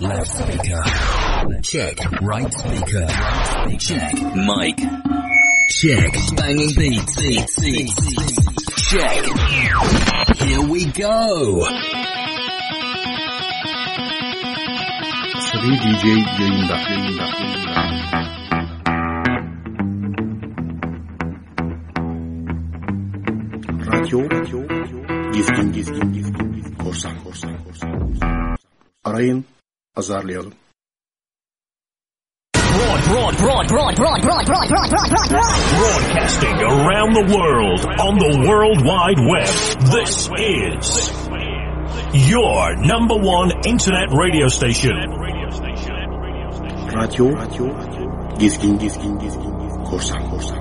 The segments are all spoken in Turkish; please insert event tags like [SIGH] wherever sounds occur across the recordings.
Left speaker. Check. Right speaker. Check. Mic. Check. Banging beats. Beats. Beats. Check. Here we go. Asabi DJ yayında. yayında. yayında. Radyo, radyo, gizgin, gizgin, gizgin, gizgin, korsan, korsan, korsan. Arayın, azarlayalım. Broad, broad, broad, broad, broad, broad, broad, broad, broad, broad, broad. Broadcasting around the world on the World Wide Web. This is your number one internet radio station. Radyo, radyo, gizgin, gizgin, gizgin, gizgin, korsan, korsan,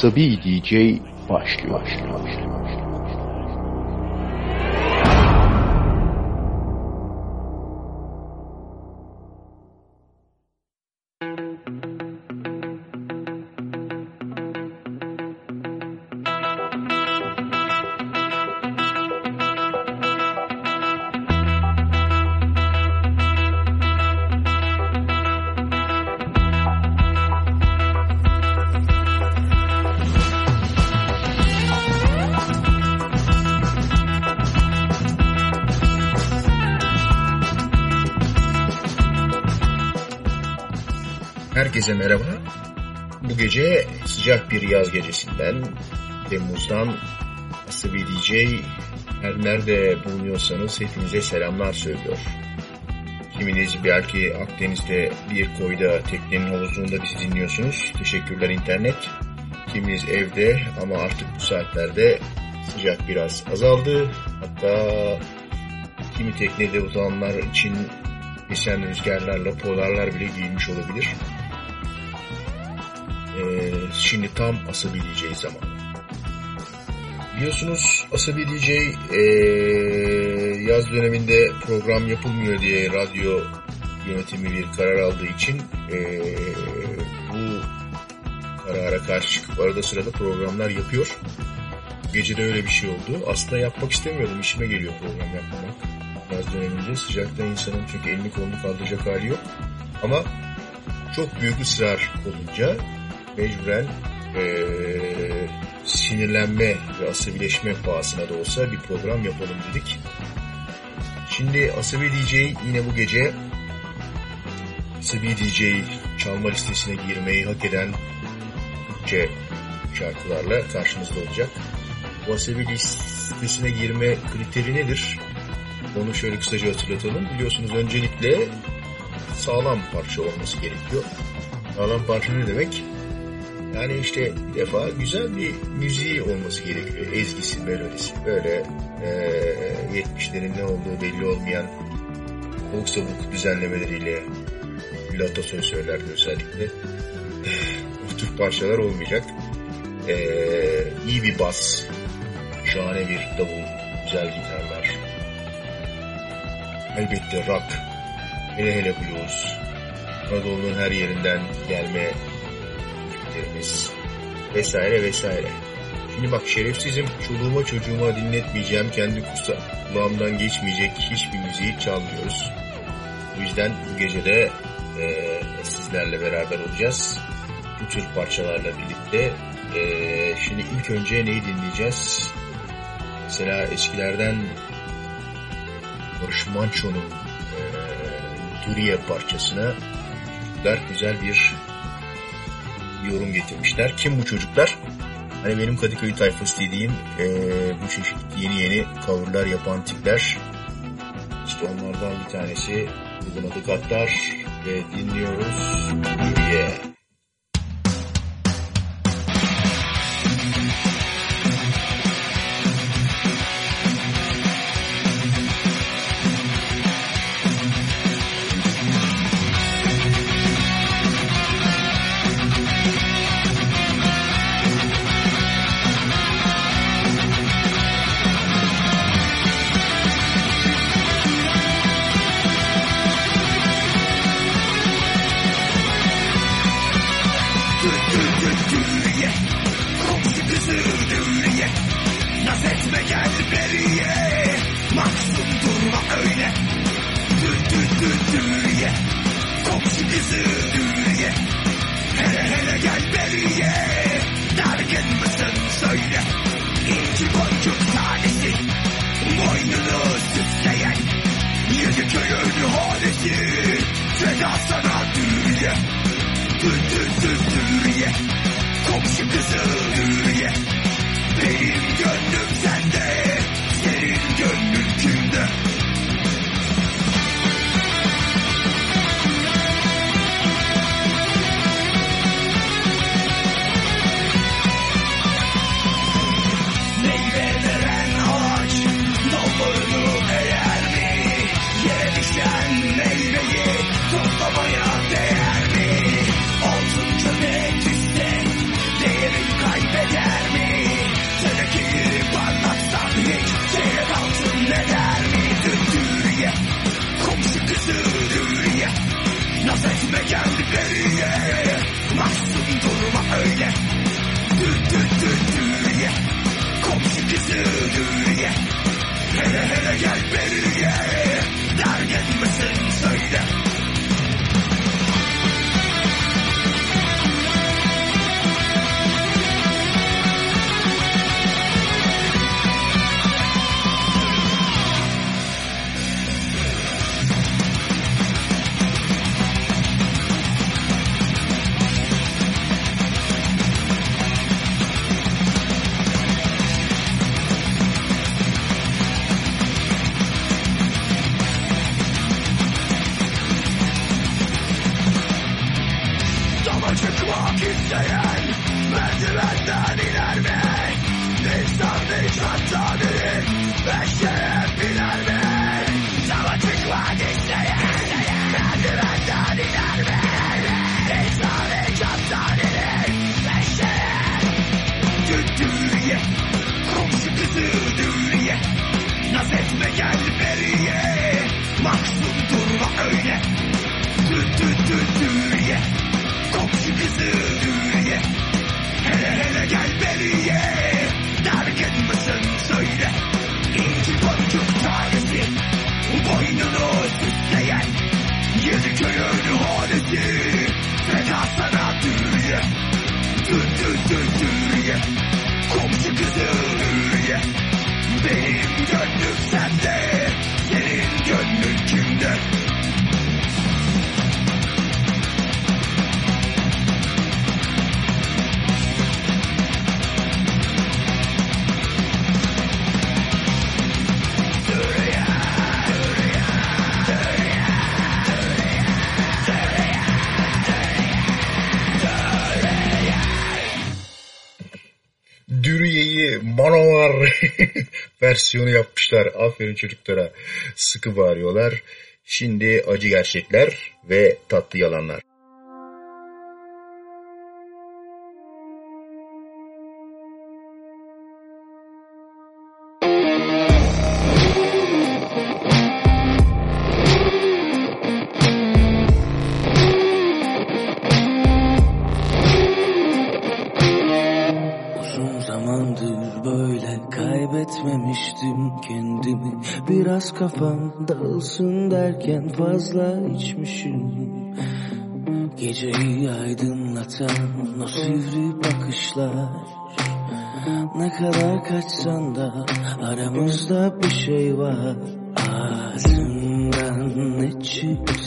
Sabi DJ Herkese merhaba. Bu gece sıcak bir yaz gecesinden Temmuz'dan Asabi DJ her nerede bulunuyorsanız hepinize selamlar söylüyor. Kiminiz belki Akdeniz'de bir koyda teknenin havuzunda bizi dinliyorsunuz. Teşekkürler internet. Kiminiz evde ama artık bu saatlerde sıcak biraz azaldı. Hatta kimi teknede uzananlar için esen rüzgarlarla polarlar bile giyilmiş olabilir. Şimdi tam asabi DJ zamanı. Biliyorsunuz asabi DJ ee, yaz döneminde program yapılmıyor diye radyo yönetimi bir karar aldığı için ee, bu karara karşı çıkıp arada sırada programlar yapıyor. Gece de öyle bir şey oldu. Aslında yapmak istemiyordum. İşime geliyor program yapmamak. yaz döneminde. Sıcakta insanın çünkü elini kolunu kaldıracak hali yok. Ama çok büyük ısrar olunca mecburen ee, sinirlenme ve asabileşme pahasına da olsa bir program yapalım dedik. Şimdi Asabi DJ yine bu gece Asabi DJ çalma listesine girmeyi hak eden Türkçe şarkılarla karşımızda olacak. Bu Asabi listesine girme kriteri nedir? Onu şöyle kısaca hatırlatalım. Biliyorsunuz öncelikle sağlam parça olması gerekiyor. Sağlam parça ne demek? Yani işte bir defa güzel bir müziği olması gerekiyor. Ezgisi, melodisi. Böyle e, 70'lerin ne olduğu belli olmayan abuk sabuk düzenlemeleriyle Lato söz söylerdi özellikle. Bu tür parçalar olmayacak. E, iyi bir bas, şahane bir davul, güzel gitarlar. Elbette rock, hele hele blues, Anadolu'nun her yerinden gelme müziklerimiz vesaire vesaire. Şimdi bak şerefsizim çoluğuma çocuğuma dinletmeyeceğim kendi kursa kulağımdan geçmeyecek hiçbir müziği çalmıyoruz. Bu yüzden bu gece de e, sizlerle beraber olacağız. Bu tür parçalarla birlikte. E, şimdi ilk önce neyi dinleyeceğiz? Mesela eskilerden Barış Manço'nun e, Duriye parçasına güzel bir yorum getirmişler. Kim bu çocuklar? Hani benim Kadıköy tayfası dediğim e, bu çeşit yeni yeni coverlar yapan tipler. İşte onlardan bir tanesi bugün adı Gattar ve dinliyoruz. Duriye. [LAUGHS] versiyonu yapmışlar. Aferin çocuklara. Sıkı bağırıyorlar. Şimdi acı gerçekler ve tatlı yalanlar. Biraz kafam dağılsın derken fazla içmişim. Geceyi aydınlatan o sivri bakışlar. Ne kadar kaçsan da aramızda bir şey var. Ağzımdan ne çıksa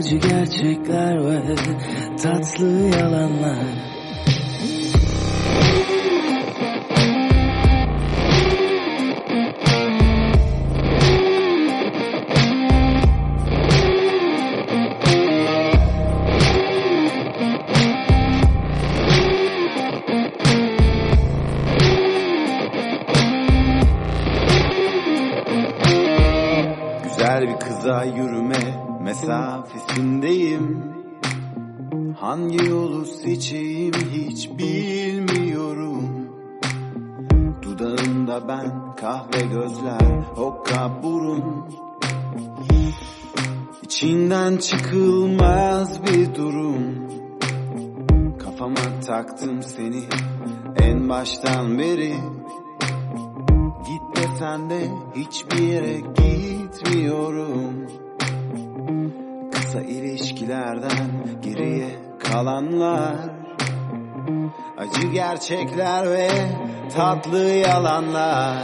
Acı gerçekler ve tatlı yalanlar mesafesindeyim Hangi yolu seçeyim hiç bilmiyorum. Dudağında ben kahve gözler hokka burun. İçinden çıkılmaz bir durum. Kafama taktım seni en baştan beri. Git desen de hiçbir yere gitmiyorum Kısa ilişkilerden geriye kalanlar. Acı gerçekler ve tatlı yalanlar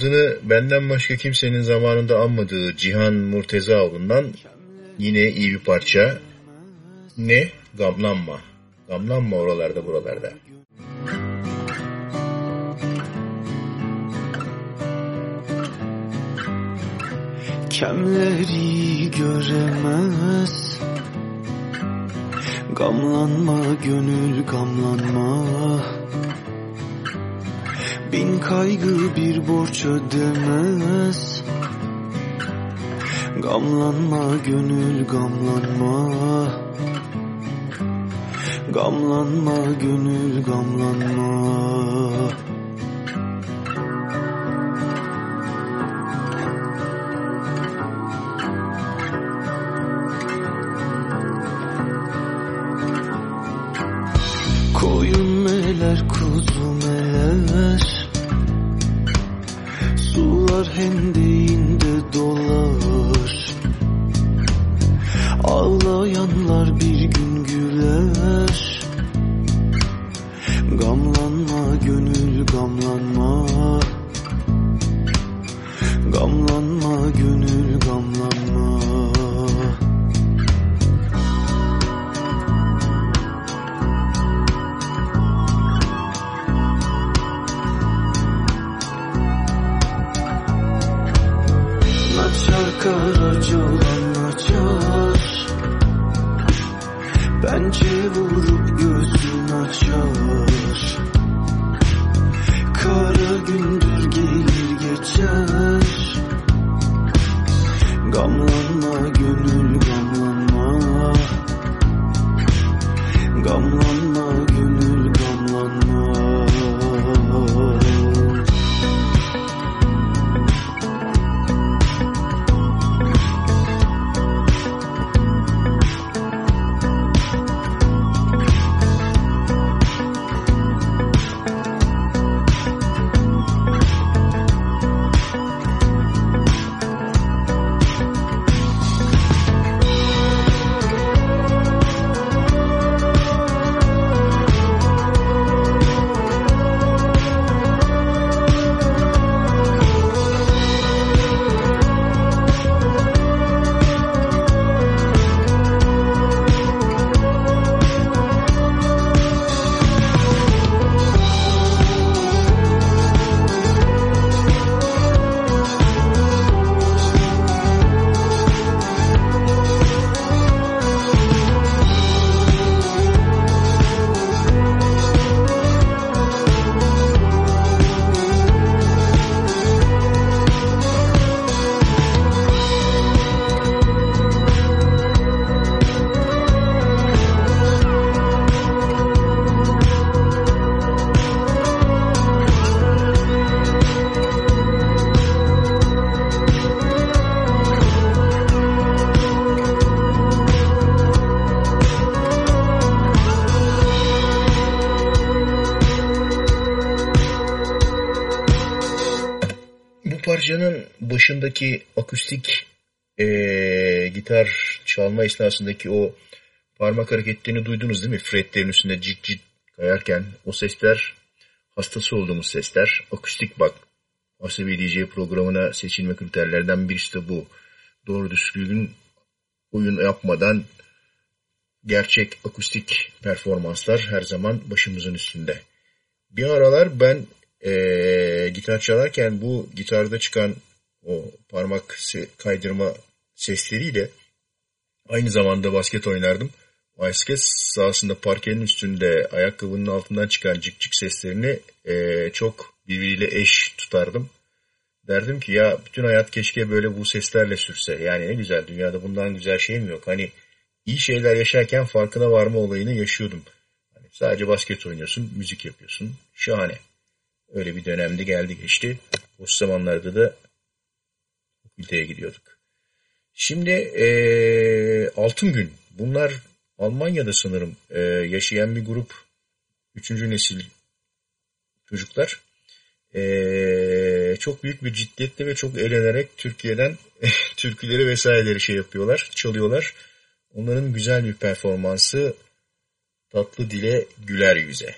adını benden başka kimsenin zamanında anmadığı Cihan Murtezaoğlu'ndan yine iyi bir parça. Ne? Gamlanma. Gamlanma oralarda buralarda. Kemleri göremez Gamlanma gönül gamlanma Bin kaygı bir borç ödemez. Gamlanma gönül gamlanma. Gamlanma gönül gamlanma başındaki akustik eee, gitar çalma esnasındaki o parmak hareketlerini duydunuz değil mi? Fretlerin üstünde cik cik kayarken o sesler hastası olduğumuz sesler. Akustik bak. Asabi DJ programına seçilme kriterlerden birisi de bu. Doğru düzgün oyun yapmadan gerçek akustik performanslar her zaman başımızın üstünde. Bir aralar ben eee, gitar çalarken bu gitarda çıkan o parmak kaydırma sesleriyle aynı zamanda basket oynardım. Basket sahasında parkenin üstünde ayakkabının altından çıkan cik cik seslerini eee, çok birbiriyle eş tutardım. Derdim ki ya bütün hayat keşke böyle bu seslerle sürse. Yani ne güzel dünyada bundan güzel şey mi yok? Hani iyi şeyler yaşarken farkına varma olayını yaşıyordum. Hani sadece basket oynuyorsun, müzik yapıyorsun. Şahane. Öyle bir dönemde geldi geçti. O zamanlarda da fakülteye gidiyorduk. Şimdi eee, Altın Gün. Bunlar Almanya'da sanırım eee, yaşayan bir grup. Üçüncü nesil çocuklar. Eee, çok büyük bir ciddiyetle ve çok eğlenerek Türkiye'den [LAUGHS] türküleri vesaireleri şey yapıyorlar, çalıyorlar. Onların güzel bir performansı tatlı dile güler yüze.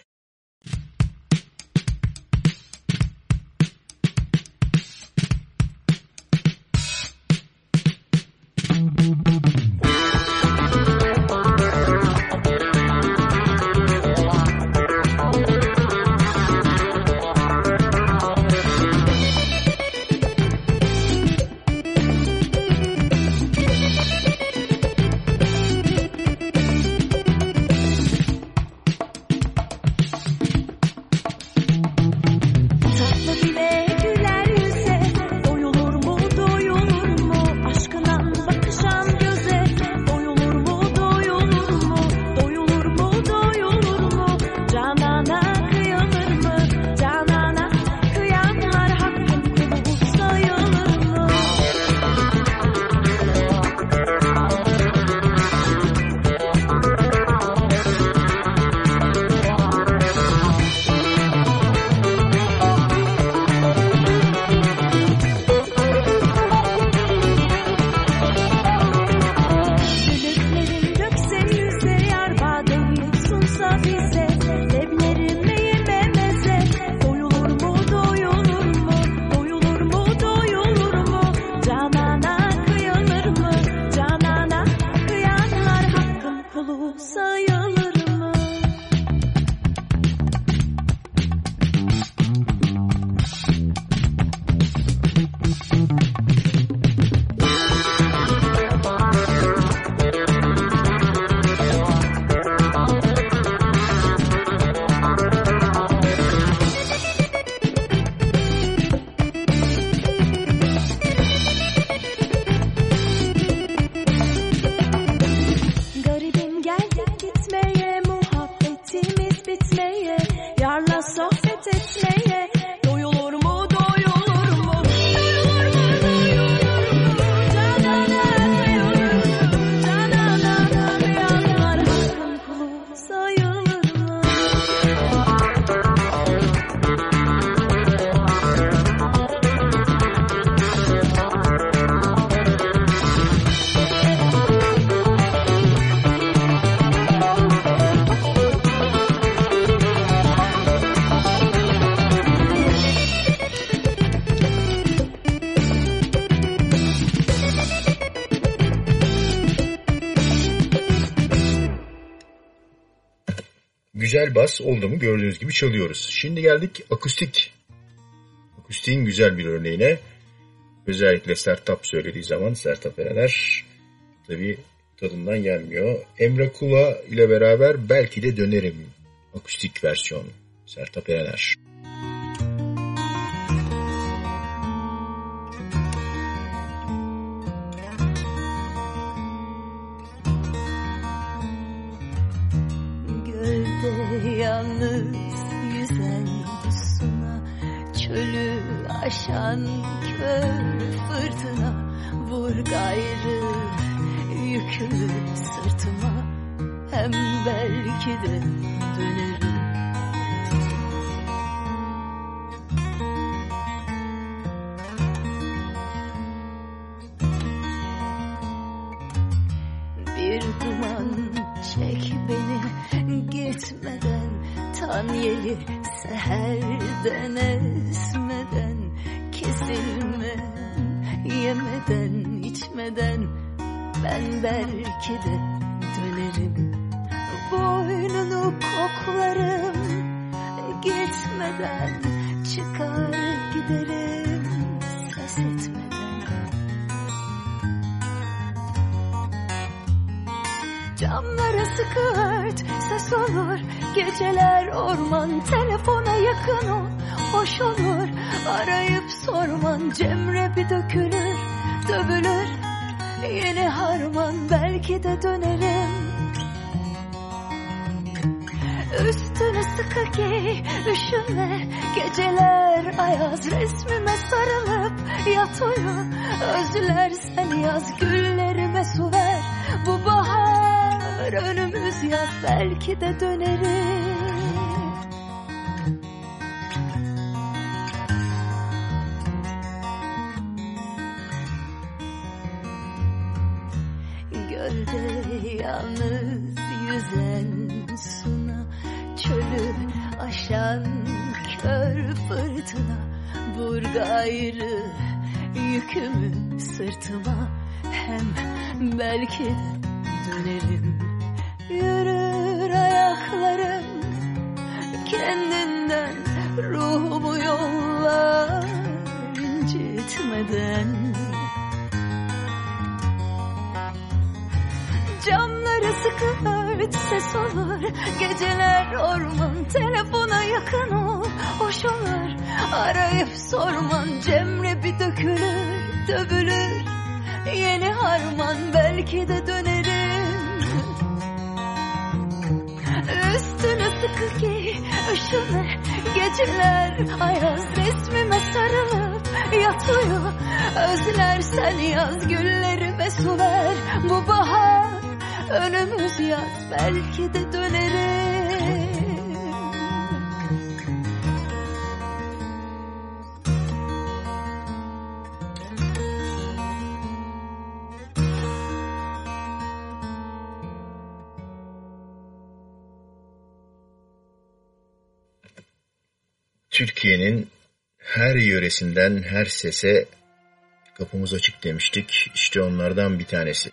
Güzel bas oldu mu gördüğünüz gibi çalıyoruz. Şimdi geldik akustik. Akustiğin güzel bir örneğine. Özellikle Sertap söylediği zaman Sertap Erener tabi tadından gelmiyor. Emre Kula ile beraber belki de dönerim. Akustik versiyon. Sertap Erener. Hem belki de dönerim. Bir duman çek beni gitmeden Tan yeli seherden esmeden Kesilmeden yemeden içmeden Ben belki de Geceler orman telefona yakın ol. Hoş olur arayıp sorman. Cemre bir dökülür dövülür. Yeni harman belki de dönerim Üstüne sıkı giy, üşüme Geceler ayaz. Resmime sarılıp yat uyu. Özler sen yaz güllerime yaz belki de dönerim. Gölde yalnız yüzen suna Çölü aşan kör fırtına Vur gayrı yükümü sırtıma Hem belki de belki de dönerim. Üstüne sıkı giy üşüme Geceler ayaz resmime sarılıp yat uyu Özlersen yaz güllerime su ver Bu bahar. Önümüz yaz belki de dönerim Türkiye'nin her yöresinden her sese kapımız açık demiştik. İşte onlardan bir tanesi.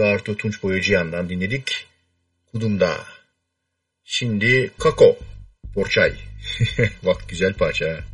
ve Artur Tunç Boyacıyan'dan dinledik. Kudumda. Şimdi Kako. Borçay. [LAUGHS] Bak güzel parça.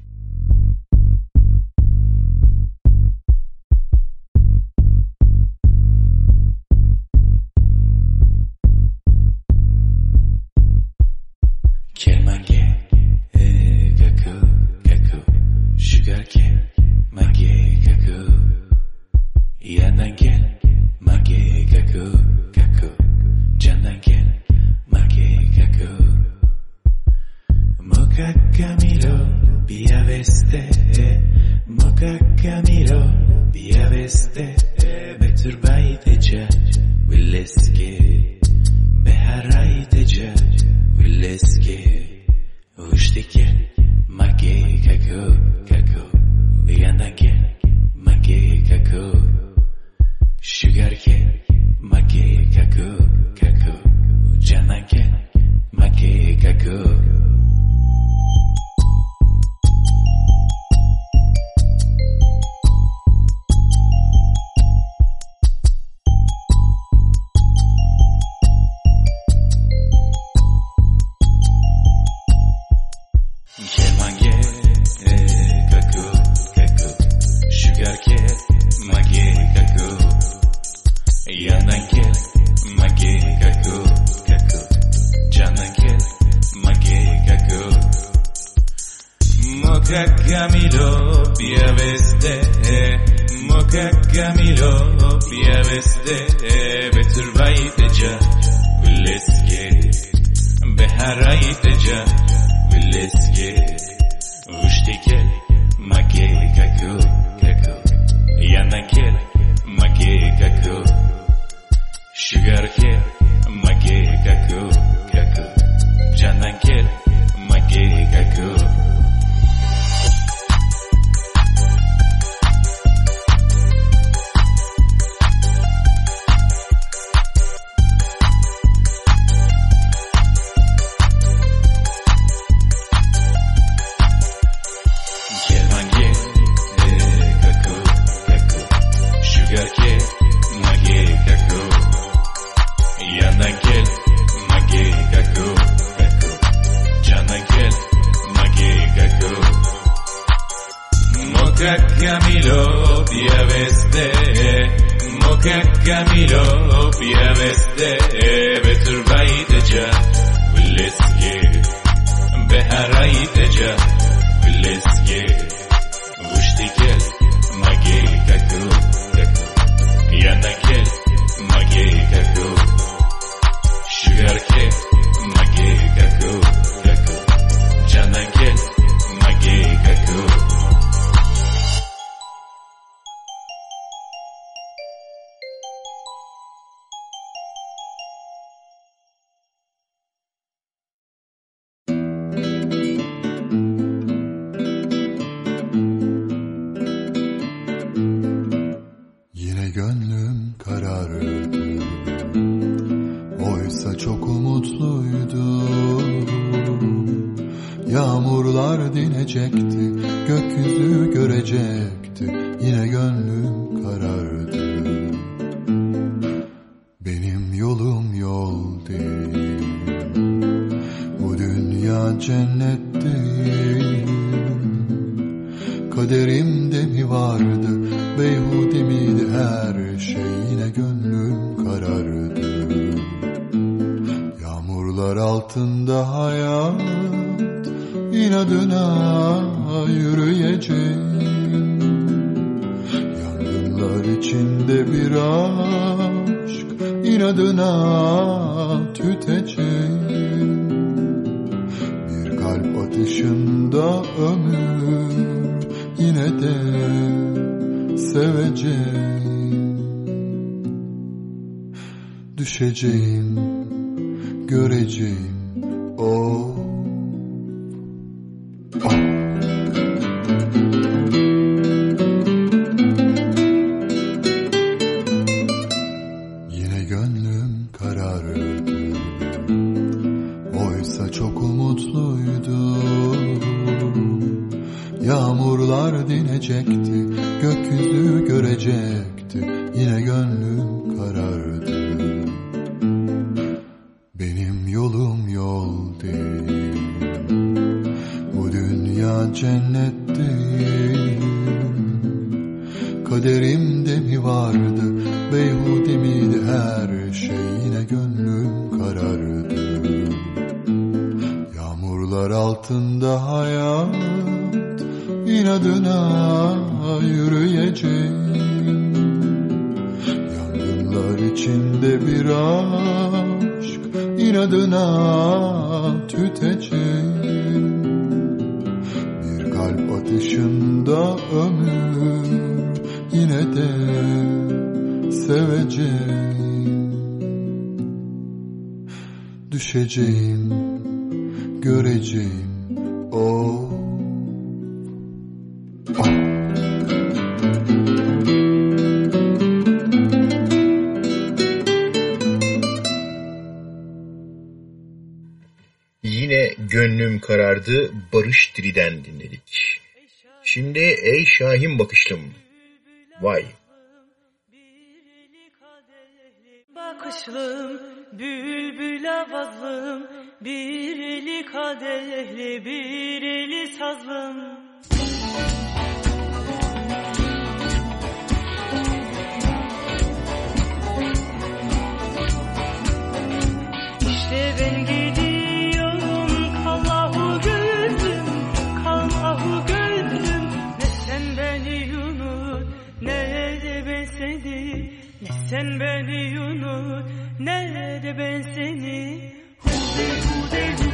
Virgin. şahin bakışlım. Vay! Bakışlım, bülbül avazlım, bir eli kadehli, bir eli. Sen beni Yunus, nerede ben seni? Hude hude hude.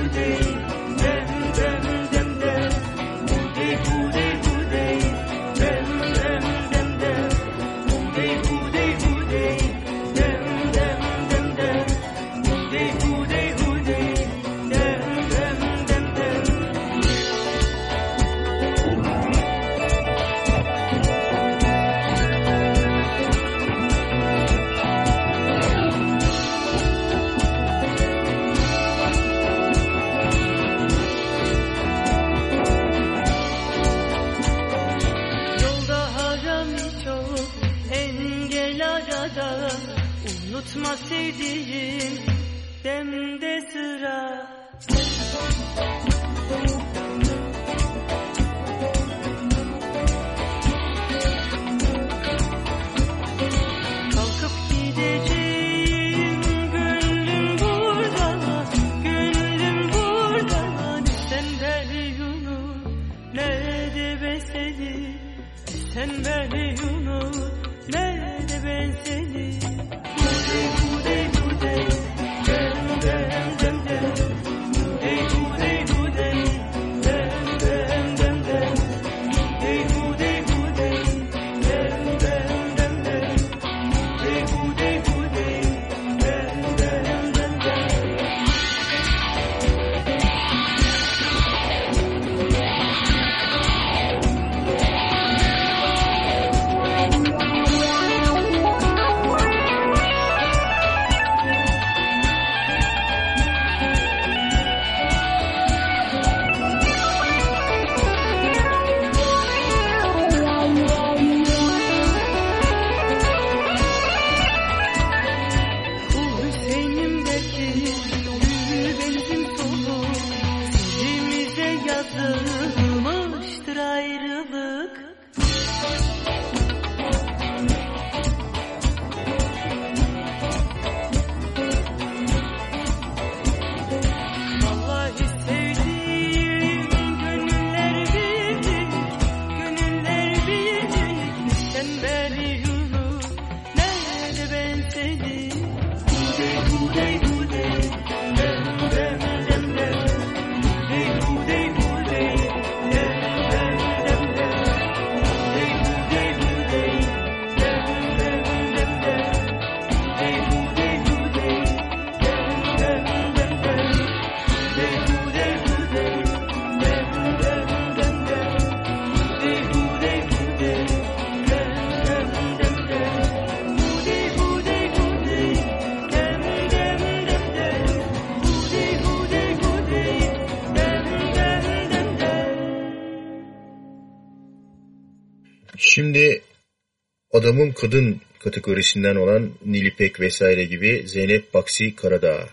adamın kadın kategorisinden olan Nilipek vesaire gibi Zeynep Baksi Karadağ.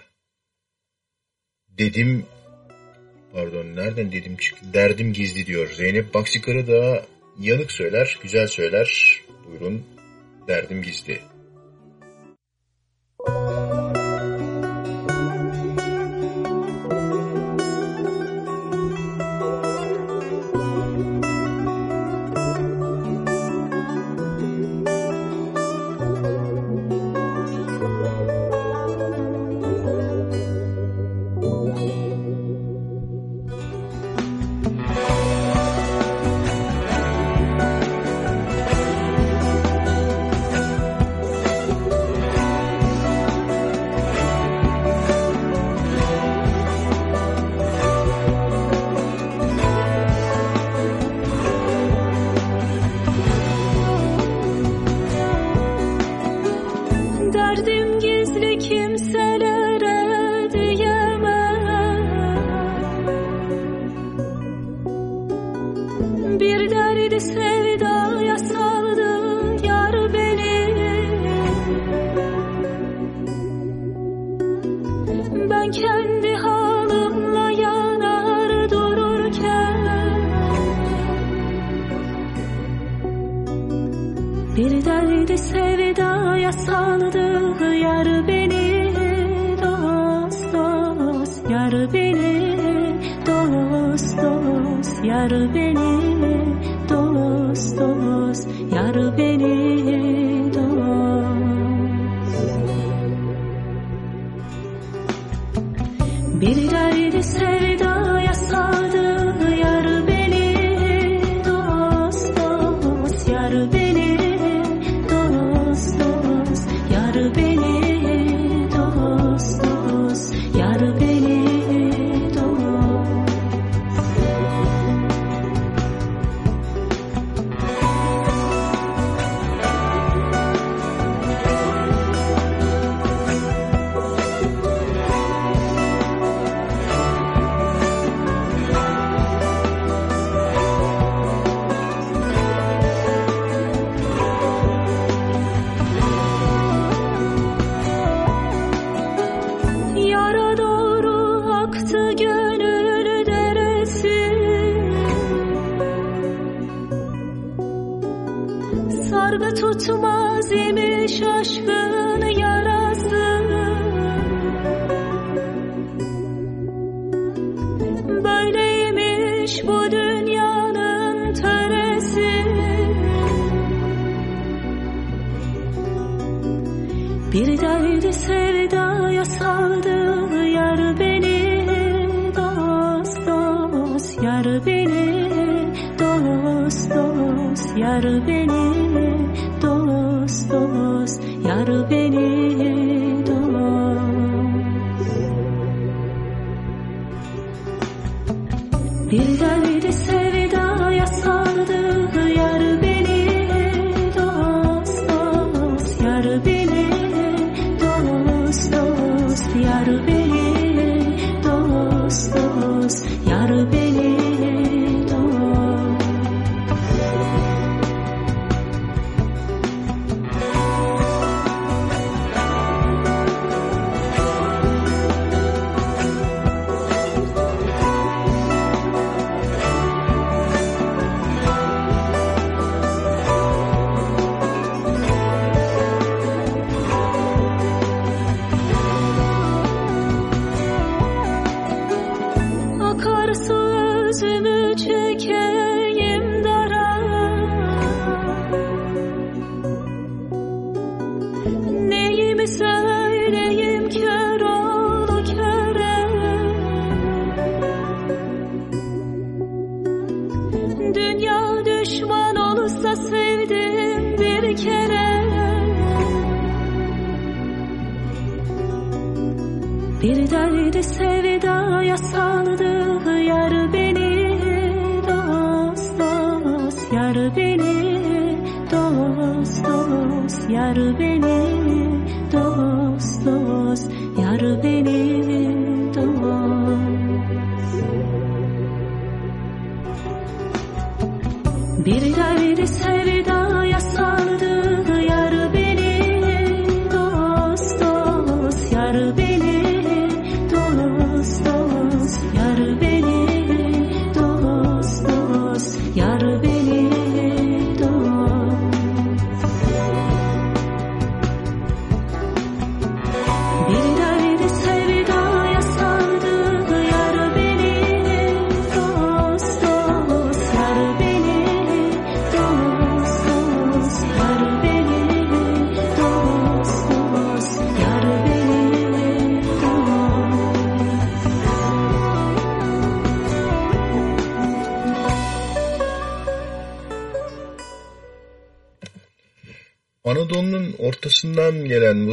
Dedim, pardon nereden dedim çıktı, derdim gizli diyor. Zeynep Baksi Karadağ yanık söyler, güzel söyler, buyurun derdim gizli.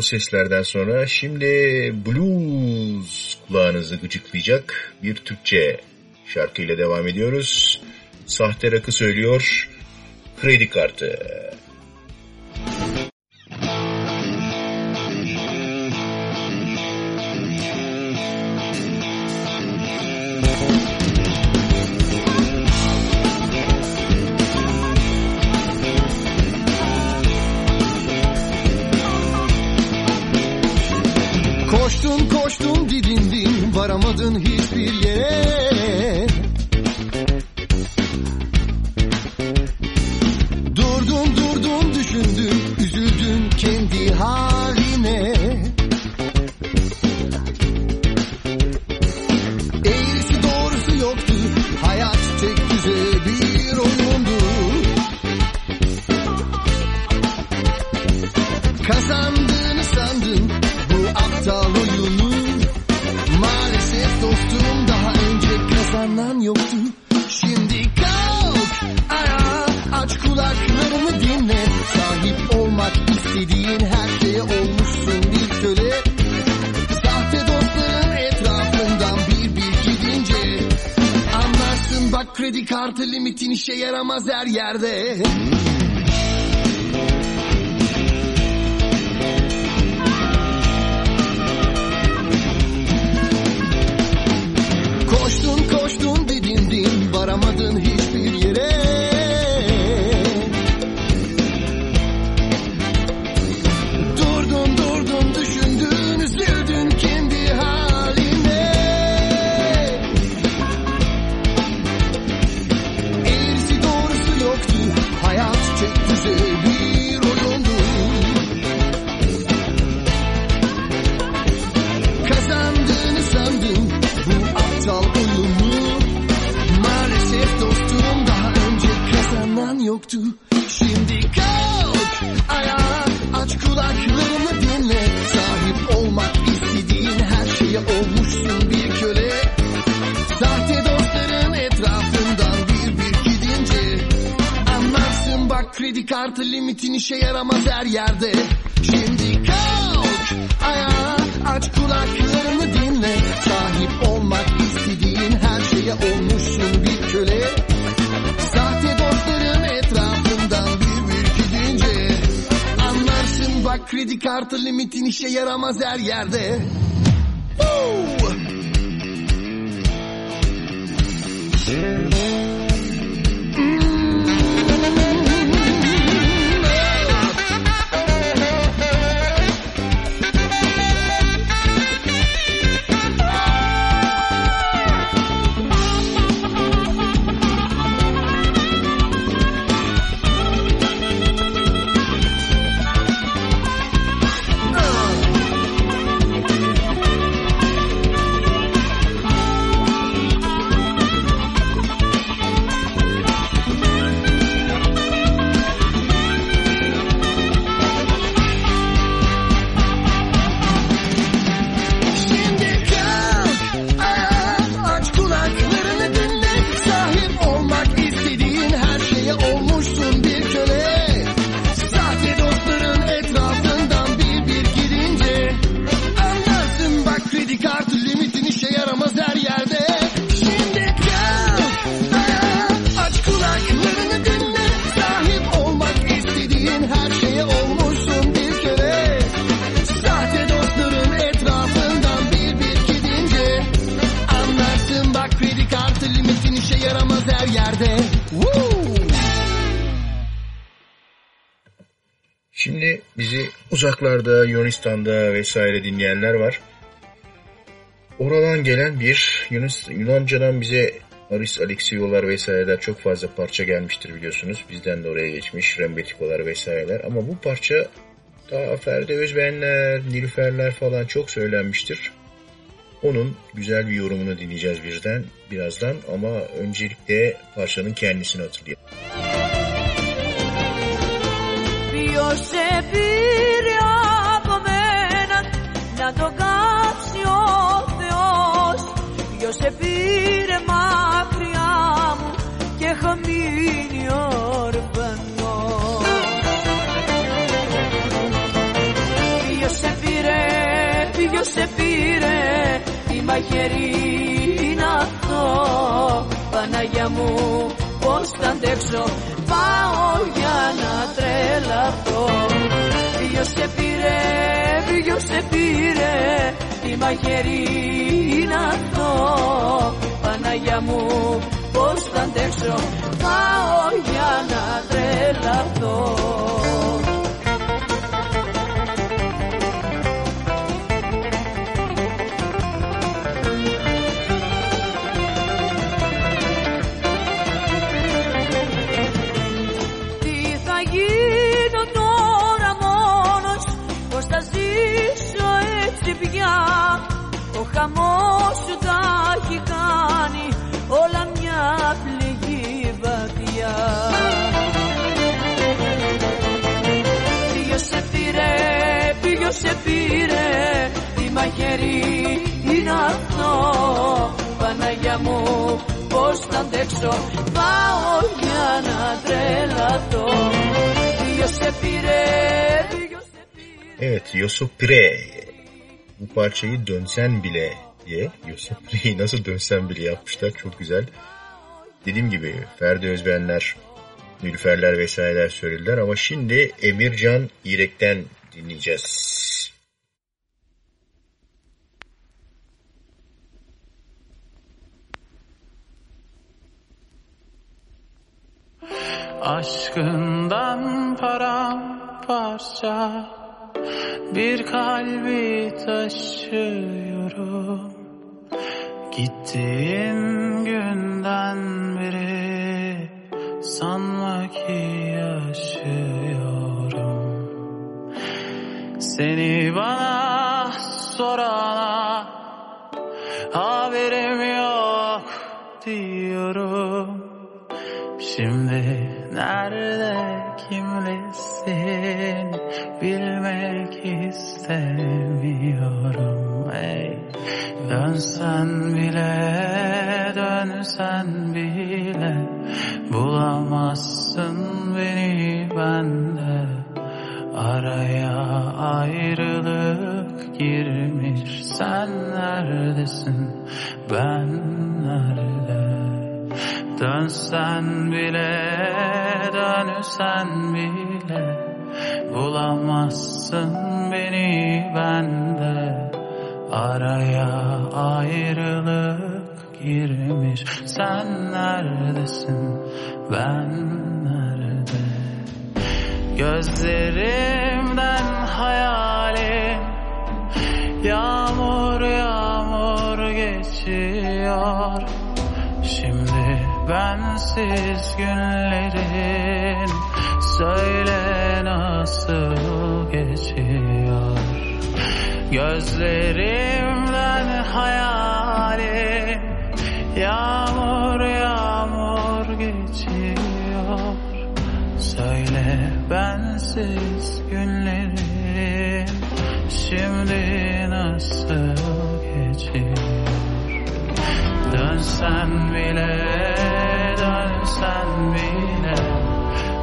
seslerden sonra şimdi blues kulağınızı gıcıklayacak bir Türkçe şarkıyla devam ediyoruz. Sahte rakı söylüyor kredi kartı. Yoktu. Şimdi kalk ayağa aç kulaklarını dinle. Sahip olmak istediğin her şeye olmuşsun bir köle. Sahte dostların etrafından bir bir gidince Anlarsın bak kredi kartı limitin işe yaramaz her yerde. Şimdi kalk ayağa aç kulaklarını dinle. Sahip olmak istediğin her şeye olmuşsun kartı limitin işe yaramaz her yerde Yunanistan'da vesaire dinleyenler var. Oradan gelen bir Yunus, Yunanca'dan bize Aris Alexiyolar vesaireler çok fazla parça gelmiştir biliyorsunuz. Bizden de oraya geçmiş Rembetikolar vesaireler. Ama bu parça daha Ferdi Özbenler, Nilüferler falan çok söylenmiştir. Onun güzel bir yorumunu dinleyeceğiz birden birazdan ama öncelikle parçanın kendisini hatırlayalım. Να το κάψει ο Θεός. Ποιος σε πήρε μακριά μου και έχω μείνει ορφανός Ποιος σε πήρε, ποιος σε πήρε τι μαχαίρι είναι αυτό. Παναγιά μου πως θα αντέξω πάω για να τρελαθώ. Ποιος σε πήρε, ποιος σε πήρε τι μαχαίρι είναι αυτό. Παναγιά μου πως θα αντέξω πάω για να τρελαθώ σε πήρε Τι μαχαίρι είναι αυτό Παναγιά μου τα αντέξω Πάω για να τρελαθώ Ποιος σε πήρε Evet Yusuf Pire bu parçayı dönsen bile diye Yusuf Pire'yi nasıl [LAUGHS] dönsen bile yapmışlar çok güzel. Dediğim gibi Ferdi Özbenler, Nülferler vesaireler söylediler ama şimdi Emircan İrek'ten dinleyeceğiz. Aşkından paramparça bir kalbi taşıyorum. Gittiğin günden beri sanma ki yaşıyorum. Seni bana sorana haberim yok diyorum. Şimdi nerede kimlesin bilmek istemiyorum. Ey Dönsen bile dönsen bile bulamazsın beni bende. Araya ayrılık girmiş sen neredesin? Ben nerede Dönsen bile dönsen bile Bulamazsın beni bende Araya ayrılık girmiş. Sen neredesin? Ben nerede? Gözlerimden hayalin Yağmur yağmur geçiyor. Şimdi bensiz günlerin söyle nasıl geçiyor? Gözlerimden hayalin yağmur yağmur geçiyor. Söyle bensiz günlerin şimdi nasıl geçiyor Dönsen bile dönsen bile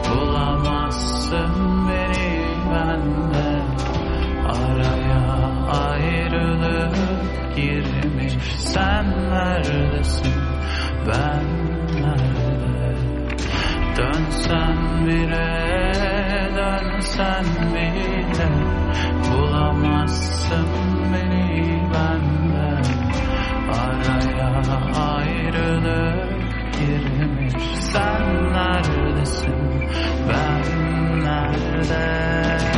Bulamazsın beni bende. Araya ayrılık girmiş Sen neredesin? Ben nerede? Dönsen bile dönsen bile Bulamazsın beni bende Araya ayrılık girmiş. Sen neredesin? Ben nerede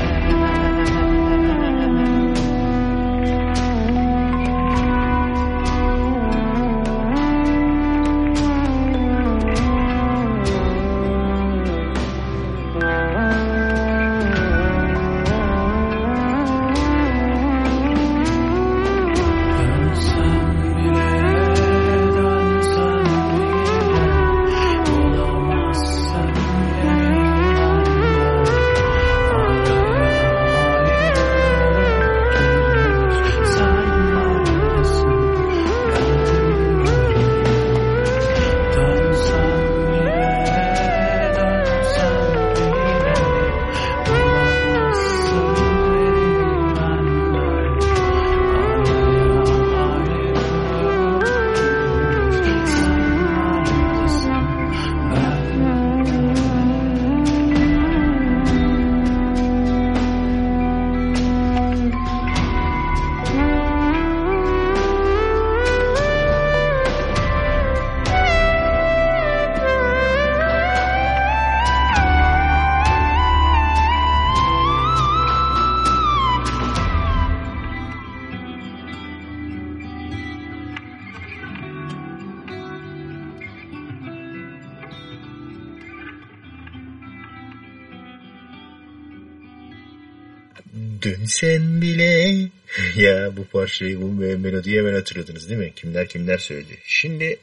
parçayı ve melodiyi hemen hatırladınız değil mi? Kimler kimler söyledi. Şimdi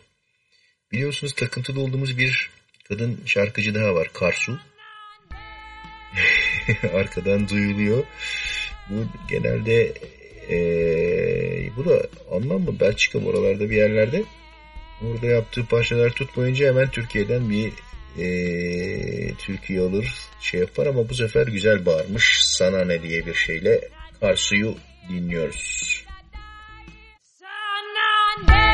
biliyorsunuz takıntılı olduğumuz bir kadın şarkıcı daha var. Karsu. [LAUGHS] Arkadan duyuluyor. Bu genelde ee, bu da Alman mı Belçika bu oralarda bir yerlerde. Orada yaptığı parçalar tutmayınca hemen Türkiye'den bir e, Türkiye alır şey yapar ama bu sefer güzel bağırmış sana ne diye bir şeyle Karsu'yu dinliyoruz. Monday.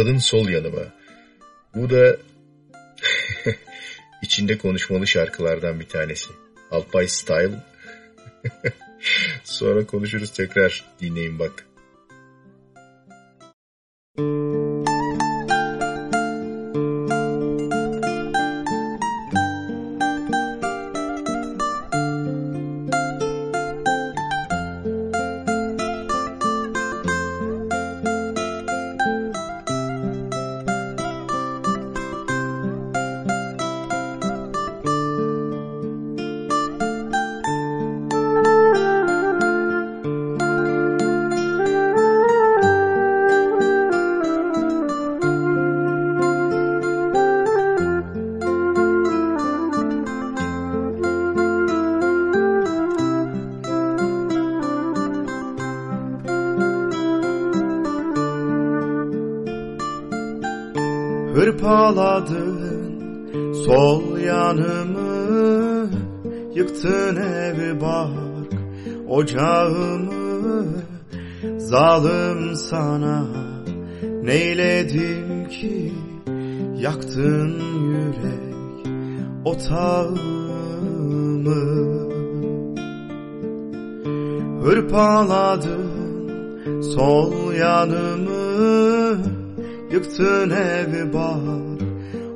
Fırladım sol yanıma. Bu da [LAUGHS] içinde konuşmalı şarkılardan bir tanesi. Alpay Style. [LAUGHS] Sonra konuşuruz tekrar dinleyin bak. Müzik sana. Neyledim ki Yaktın yürek otağımı? Hırpaladın sol yanımı Yıktın evi bahar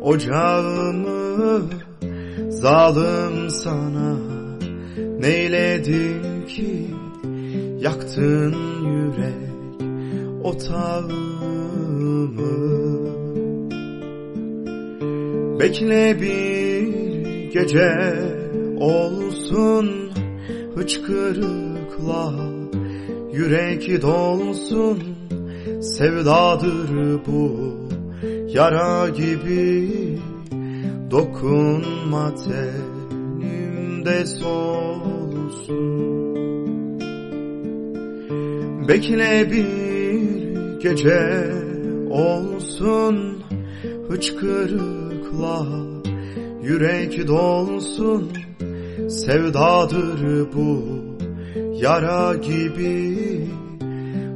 ocağımı. Zalim sana neyledim ki Yaktın yürek otağımı Bekle bir gece olsun hıçkırıkla Yürek dolsun. Sevdadır bu yara gibi Dokunma tenimde solsun. Bekle bir gece olsun. Hıçkırıkla Yürek dolsun. Sevdadır bu yara gibi.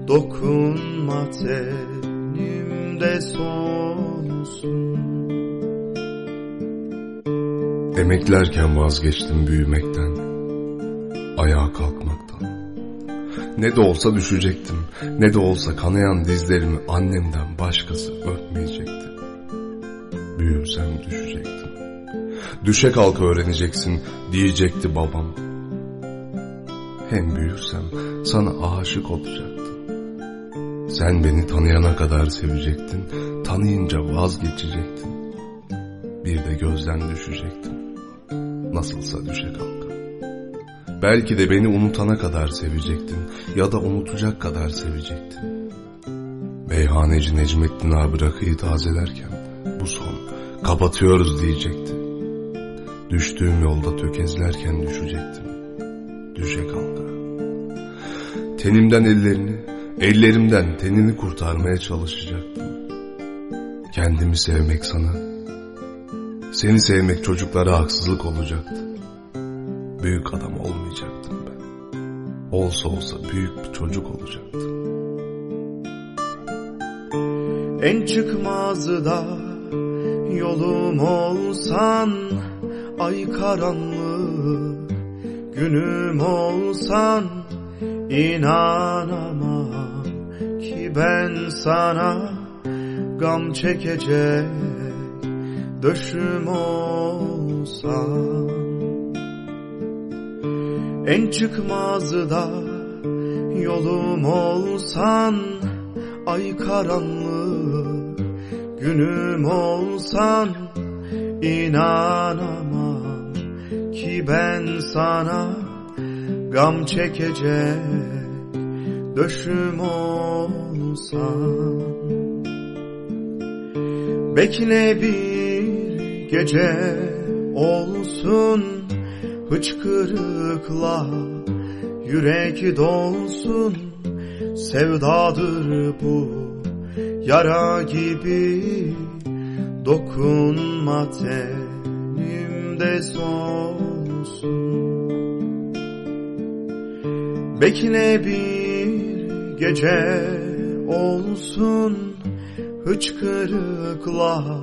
Dokunma tenimde solsun Emeklerken vazgeçtim büyümekten, ayağa kalkmaktan. Ne de olsa düşecektim, ne de olsa kanayan dizlerimi annemden başkası öpmeyecekti. Büyürsem düşecektim. Düşe kalka öğreneceksin diyecekti babam. Hem büyürsem sana aşık olacaktım. Sen beni tanıyana kadar sevecektin, tanıyınca vazgeçecektin. Bir de gözden düşecektin. Nasılsa düşe kalka. Belki de beni unutana kadar sevecektin ya da unutacak kadar sevecektin. Meyhaneci Necmettin abi rakıyı tazelerken bu son kapatıyoruz diyecekti. Düştüğüm yolda tökezlerken düşecektim. Düşe kalka. Tenimden ellerini, ellerimden tenini kurtarmaya çalışacaktım. Kendimi sevmek sana, seni sevmek çocuklara haksızlık olacaktı. Büyük adam olmayacaktım ben. Olsa olsa büyük bir çocuk olacaktım. En çıkmazı da yolum olsan Ay karanlık günüm olsan inanamam ki ben sana Gam çekecek döşüm olsam En çıkmazı da yolum olsan Ay karanlık günüm olsan inanamam ki ben sana gam çekecek döşüm olsam Bekle bir gece olsun hıçkırıkla yürek dolsun sevdadır bu yara gibi. Dokunma tenimde solsun bekle bir gece olsun hıçkırıkla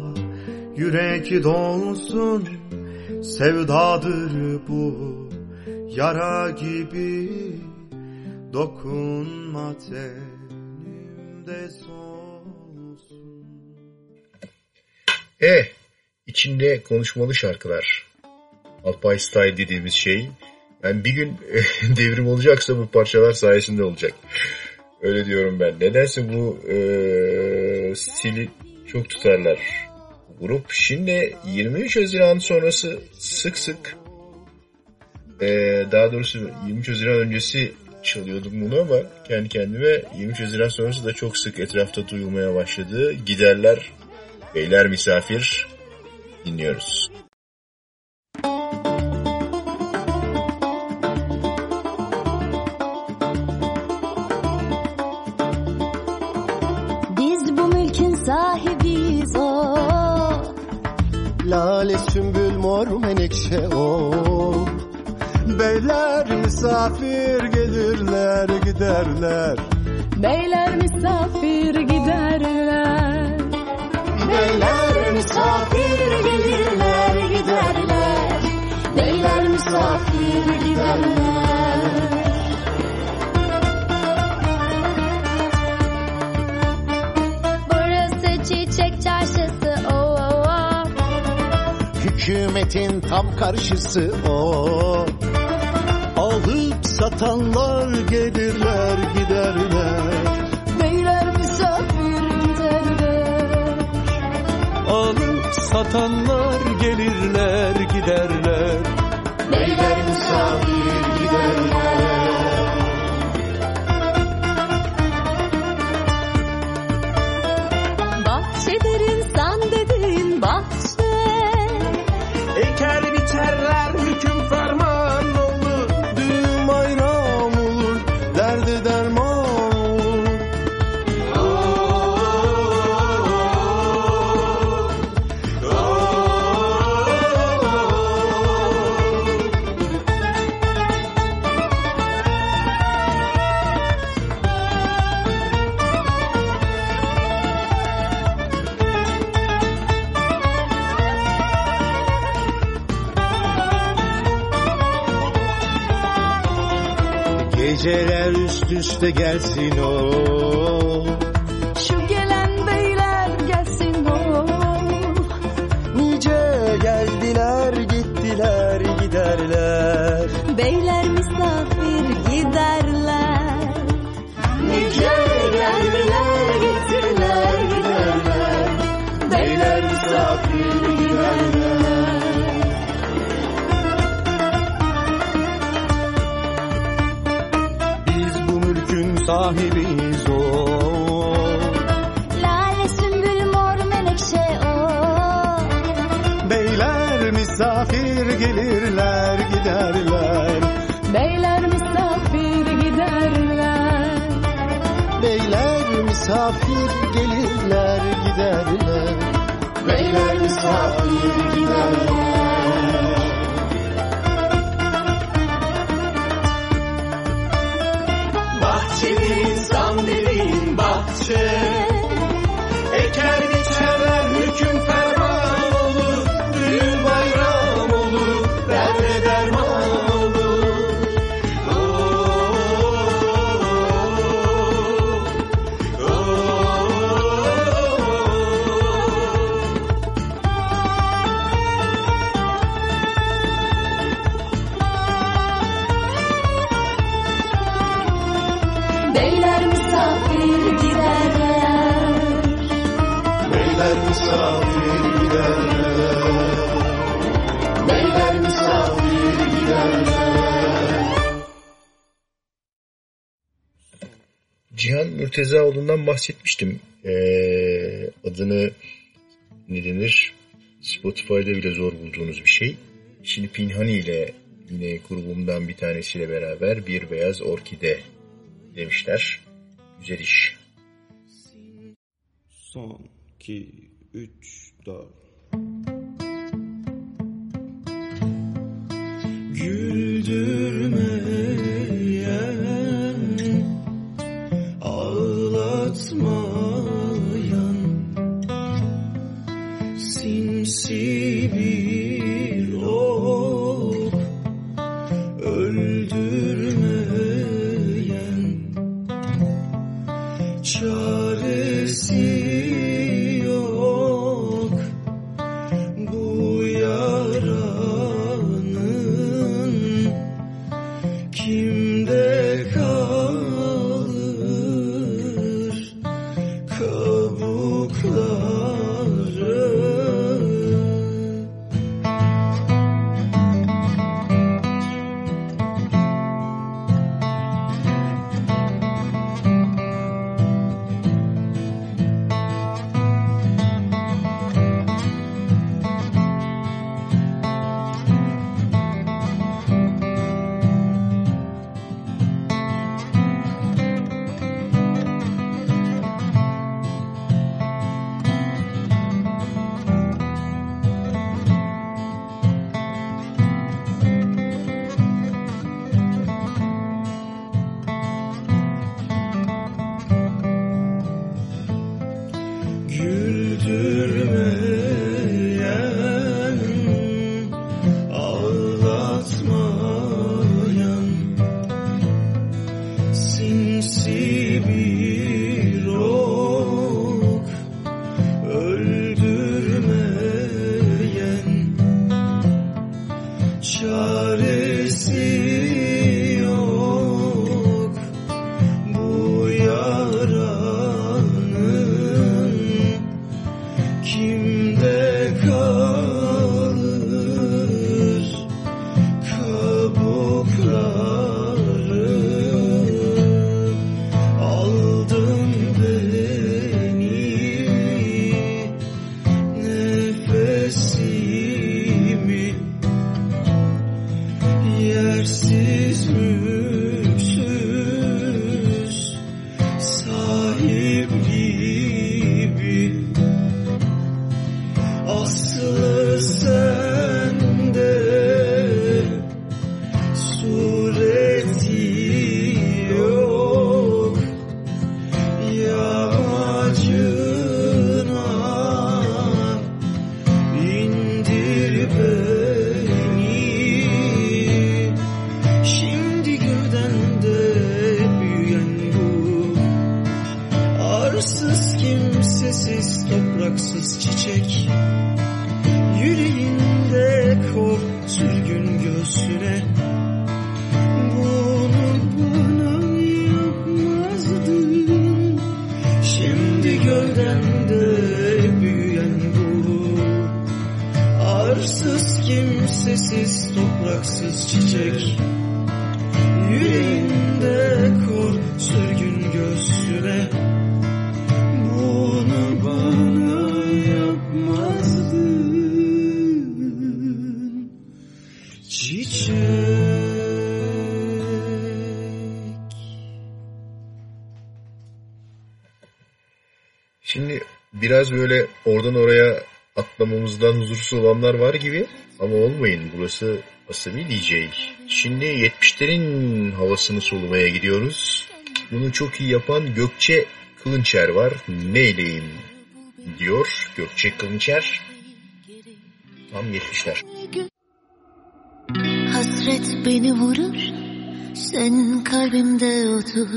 yürek dolsun sevdadır bu yara gibi dokunma tenimde solsun. E, içinde konuşmalı şarkılar. Alpay Style dediğimiz şey. Yani bir gün [LAUGHS] devrim olacaksa bu parçalar sayesinde olacak. Öyle diyorum ben. Nedense bu e, stili çok tutarlar grup. Şimdi 23 Haziran sonrası sık sık e, daha doğrusu 23 Haziran öncesi çalıyordum bunu ama kendi kendime 23 Haziran sonrası da çok sık etrafta duyulmaya başladı. Giderler, beyler misafir dinliyoruz. misafir gelirler giderler Beyler misafir giderler Beyler misafir gelirler giderler Beyler misafir giderler Burası çiçek çarşısı o. Hükümetin tam karşısı o oh satanlar gelirler giderler. Beyler misafir giderler. Alıp satanlar gelirler giderler. Beyler misafir giderler. İşte gelsin o misafir giderler. Beyler misafir giderler Beyler misafir giderler Cihan Mürtezaoğlu'ndan bahsetmiştim. Ee, adını ne denir? Spotify'da bile zor bulduğunuz bir şey. Şimdi Pinhani ile yine grubumdan bir tanesiyle beraber bir beyaz orkide demişler. Güzel. Son, iki, üç, dört. Güldürmeyen, topraksız çiçek. Yüreğinde kor sürgün göğsüne. Bunu bana yapmazdın. Çiçek. Şimdi biraz böyle oradan oraya atlamamızdan huzursuz olanlar var gibi ama olmayın. Burası Asabi DJ. Şimdi 70'lerin havasını solumaya gidiyoruz. Bunu çok iyi yapan Gökçe Kılınçer var. Neyleyim diyor Gökçe Kılınçer. Tam 70'ler. Hasret beni vurur Sen kalbimde otur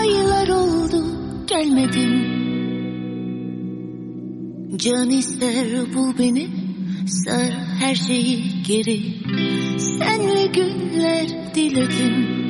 Aylar oldu gelmedin Can ister bul beni Sar her şeyi geri. Senle günler diledim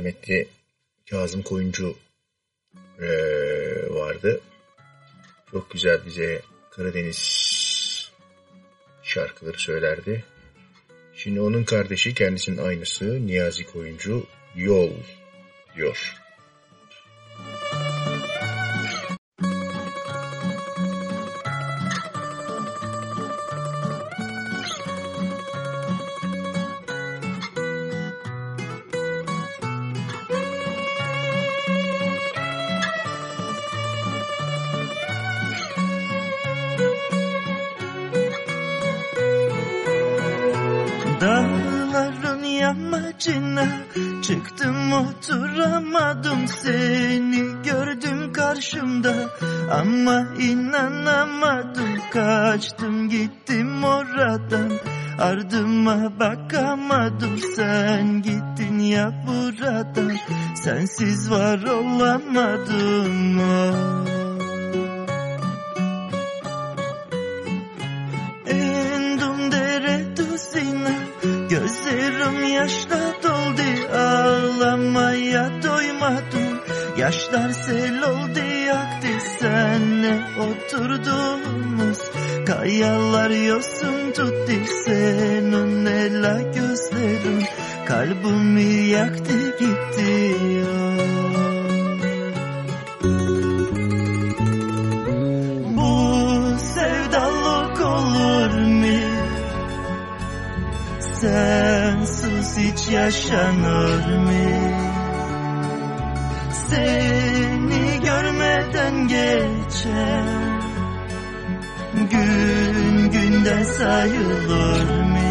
merhametli Kazım Koyuncu e, vardı. Çok güzel bize Karadeniz şarkıları söylerdi. Şimdi onun kardeşi kendisinin aynısı Niyazi Koyuncu Yol diyor. Gün günden sayılır mı?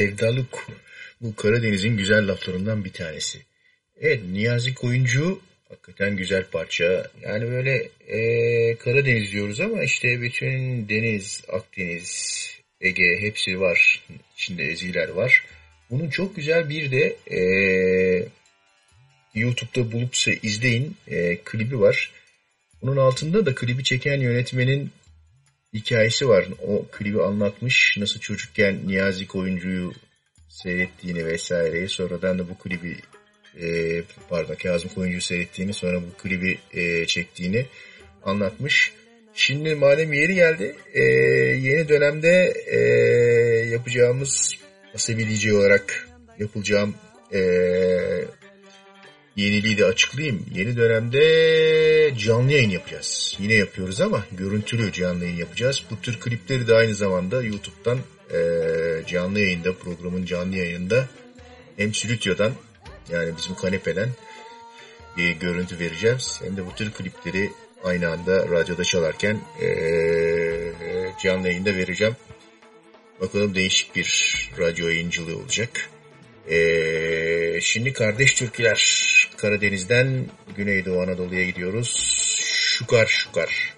Sevdalık bu Karadeniz'in güzel laflarından bir tanesi. Evet Niyazi Koyuncu hakikaten güzel parça. Yani böyle e, Karadeniz diyoruz ama işte bütün deniz, Akdeniz, Ege hepsi var. İçinde eziler var. Bunun çok güzel bir de e, YouTube'da bulup se- izleyin e, klibi var. Bunun altında da klibi çeken yönetmenin hikayesi var. O klibi anlatmış. Nasıl çocukken Niyazi Koyuncu'yu seyrettiğini vesaireyi. Sonradan da bu klibi e, pardon Kazım Koyuncu'yu seyrettiğini sonra bu klibi e, çektiğini anlatmış. Şimdi madem yeri geldi e, yeni dönemde e, yapacağımız Asabi DJ olarak yapılacağım e, yeniliği de açıklayayım. Yeni dönemde canlı yayın yapacağız. Yine yapıyoruz ama görüntülü canlı yayın yapacağız. Bu tür klipleri de aynı zamanda YouTube'dan e, canlı yayında, programın canlı yayında hem stüdyodan yani bizim kanepeden e, görüntü vereceğiz. Hem de bu tür klipleri aynı anda radyoda çalarken e, canlı yayında vereceğim. Bakalım değişik bir radyo yayıncılığı olacak. Ee, şimdi kardeş türküler Karadeniz'den Güneydoğu Anadolu'ya gidiyoruz. Şukar şukar.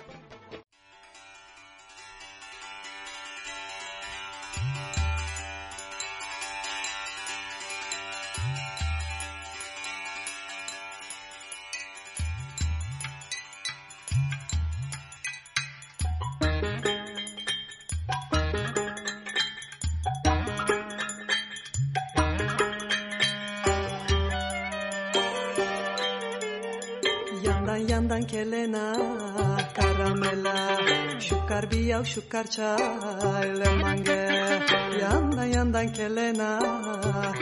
carcayle mange yandan yandan kelena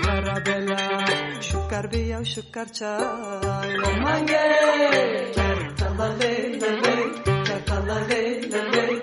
harabela shukar biyaw shukar cayle mange ker talale lale ker talale lale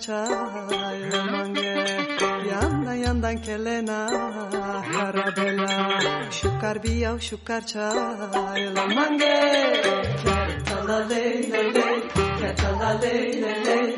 çarçay romange Yanda yandan kelena harabela. Şukar bir yav şukar çay romange Ketala le le le, Ketala le le le.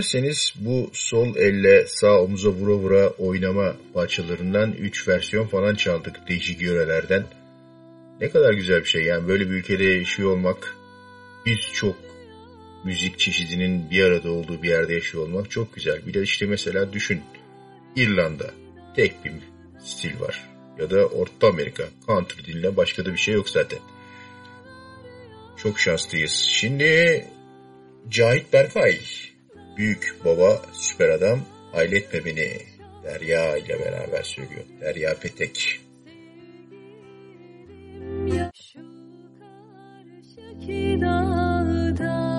Dikkat ederseniz bu sol elle sağ omuza vura vura oynama parçalarından 3 versiyon falan çaldık değişik yörelerden. Ne kadar güzel bir şey yani böyle bir ülkede yaşıyor olmak, birçok müzik çeşidinin bir arada olduğu bir yerde yaşıyor olmak çok güzel. Bir de işte mesela düşün İrlanda tek bir stil var ya da Orta Amerika country dilinden başka da bir şey yok zaten. Çok şanslıyız. Şimdi Cahit Berkay büyük baba süper adam Hayletme beni Derya ile beraber söylüyor. Derya Petek. Karşıki dağda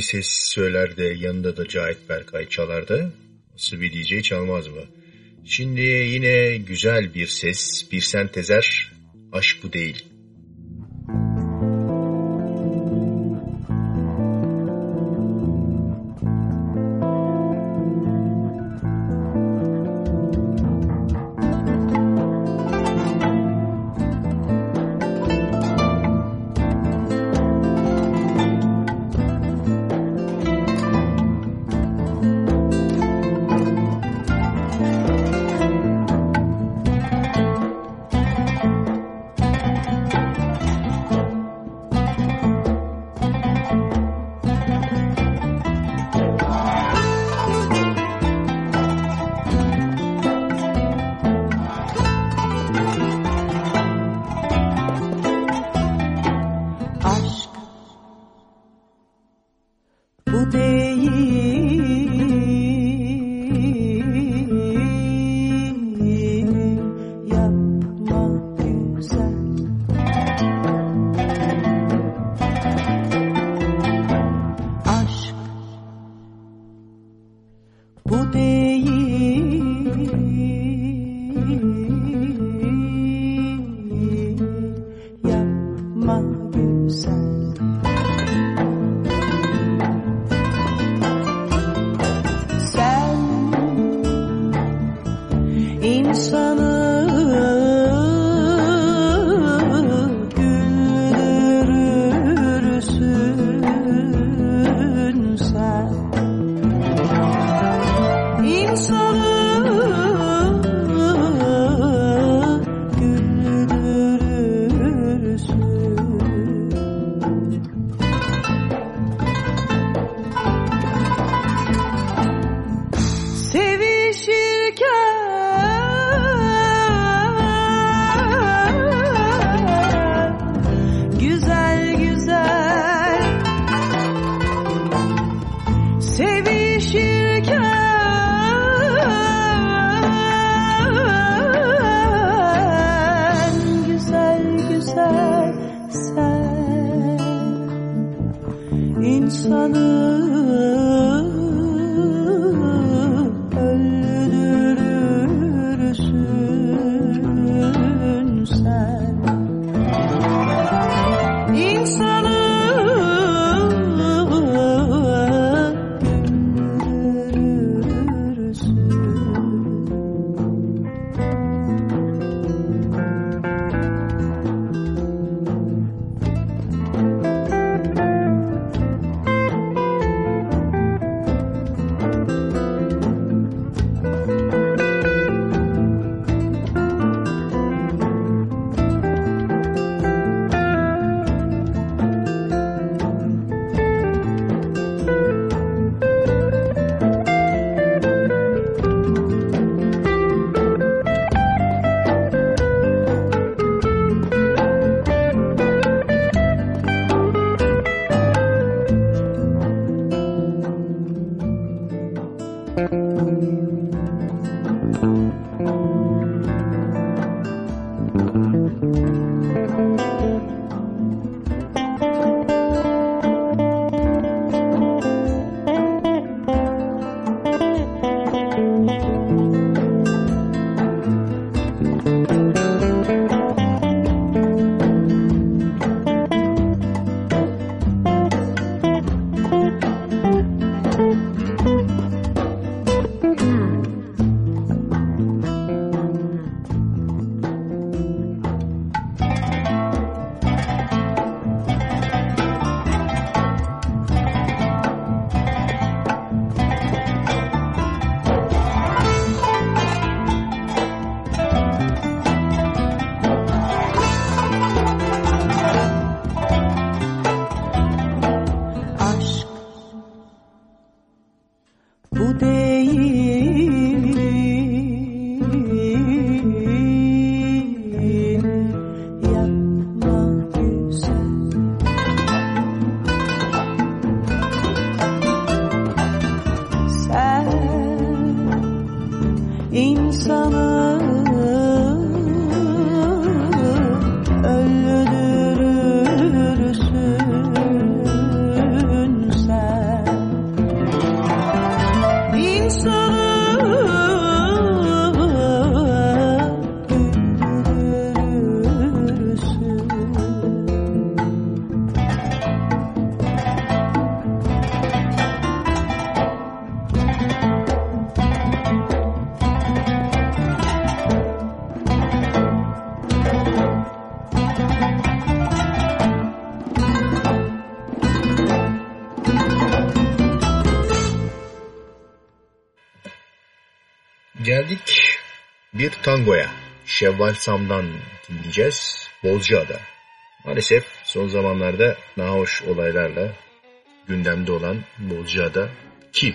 bir ses söyler de yanında da Cahit Berkay çalar da nasıl bir DJ çalmaz mı? Şimdi yine güzel bir ses, bir sentezer, aşk bu değil. inside tangoya. Şevval Sam'dan dinleyeceğiz. Bozcaada. Maalesef son zamanlarda nahoş olaylarla gündemde olan Bozcaada ki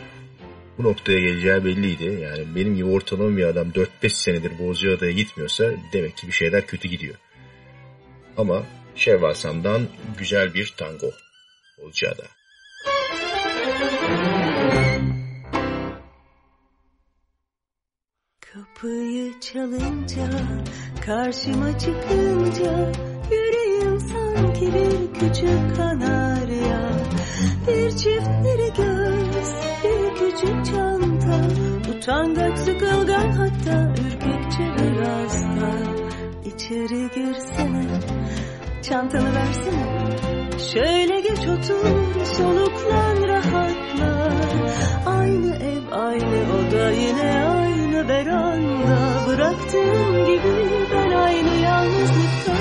bu noktaya geleceği belliydi. Yani benim gibi ortalama bir adam 4-5 senedir Bozcaada'ya gitmiyorsa demek ki bir şeyler kötü gidiyor. Ama Şevval Sam'dan güzel bir tango. Bozcaada. Kapıyı çalınca, karşıma çıkınca Yüreğim sanki bir küçük kanarya. Bir çiftleri göz, bir küçük çanta Utangaç sıkılgan hatta ürkekçe biraz da İçeri girsene, çantanı versene. Şöyle geç otur, soluklan rahatla. Aynı ev, aynı oda, yine aynı veranda Bıraktığım gibi ben aynı yalnızlıkta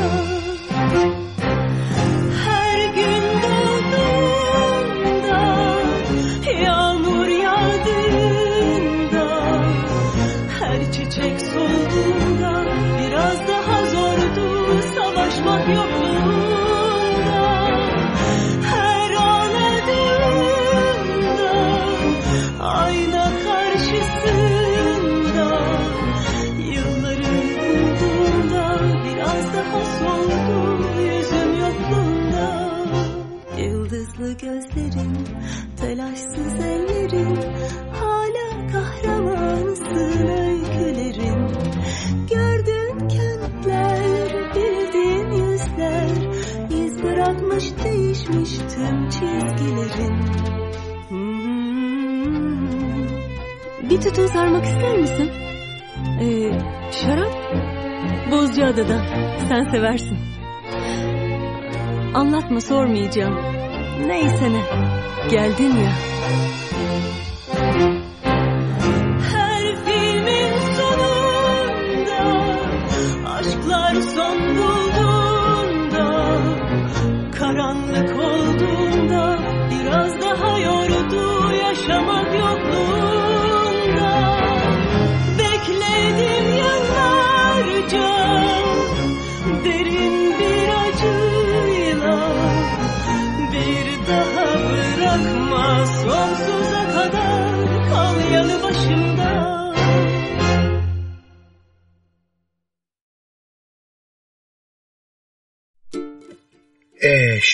çizgilerin. Bir tütün sarmak ister misin? Ee, şarap? Bozcaada'dan. Sen seversin. Anlatma sormayacağım. Neyse ne. Geldin ya.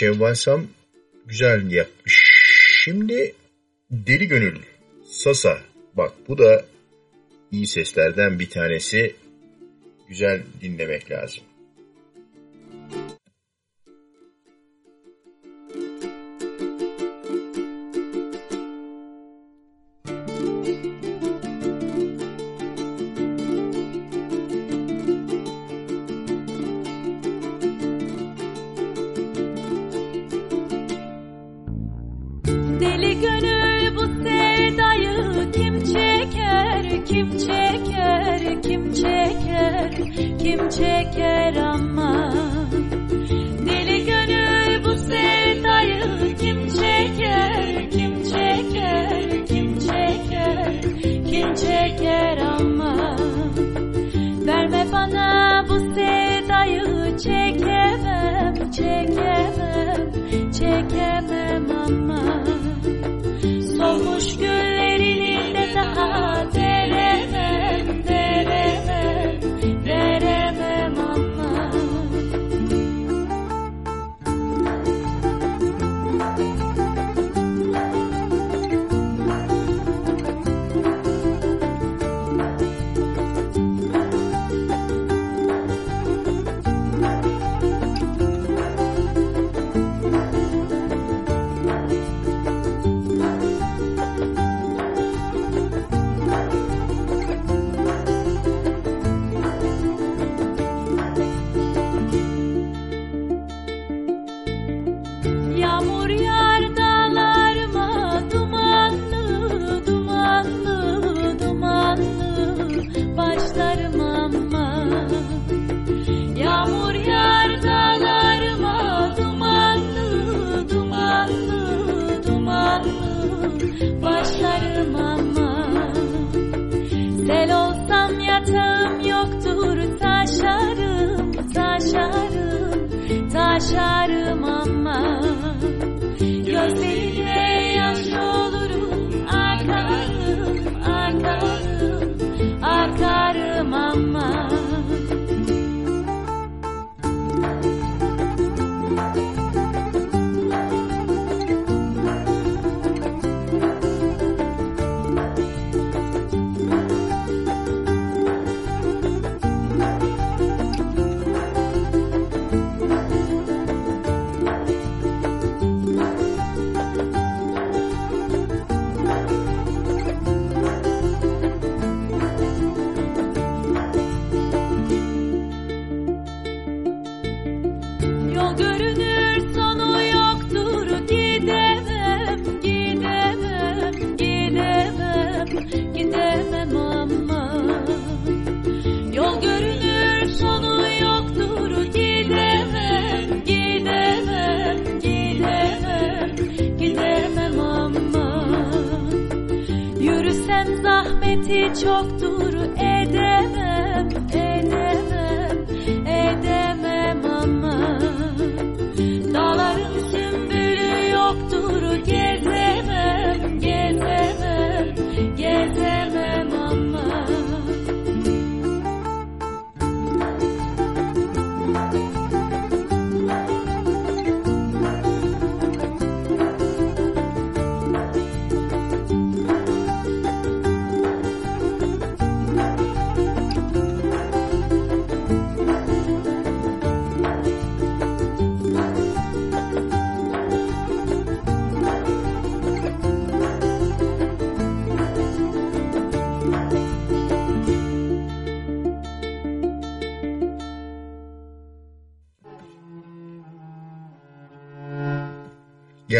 Şevval güzel yapmış. Şimdi Deli Gönül, Sasa. Bak bu da iyi seslerden bir tanesi. Güzel dinlemek lazım.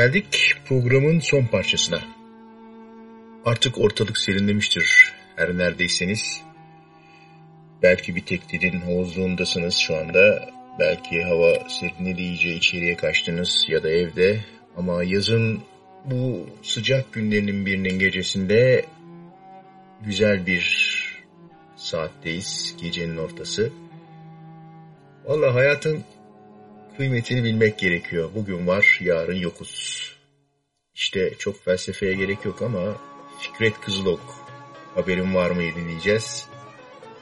Geldik programın son parçasına. Artık ortalık serinlemiştir her neredeyseniz. Belki bir teknenin havuzluğundasınız şu anda. Belki hava serinledi iyice içeriye kaçtınız ya da evde. Ama yazın bu sıcak günlerinin birinin gecesinde güzel bir saatteyiz. Gecenin ortası. Valla hayatın kıymetini bilmek gerekiyor. Bugün var, yarın yokuz. İşte çok felsefeye gerek yok ama Fikret Kızılok haberin var mı dinleyeceğiz.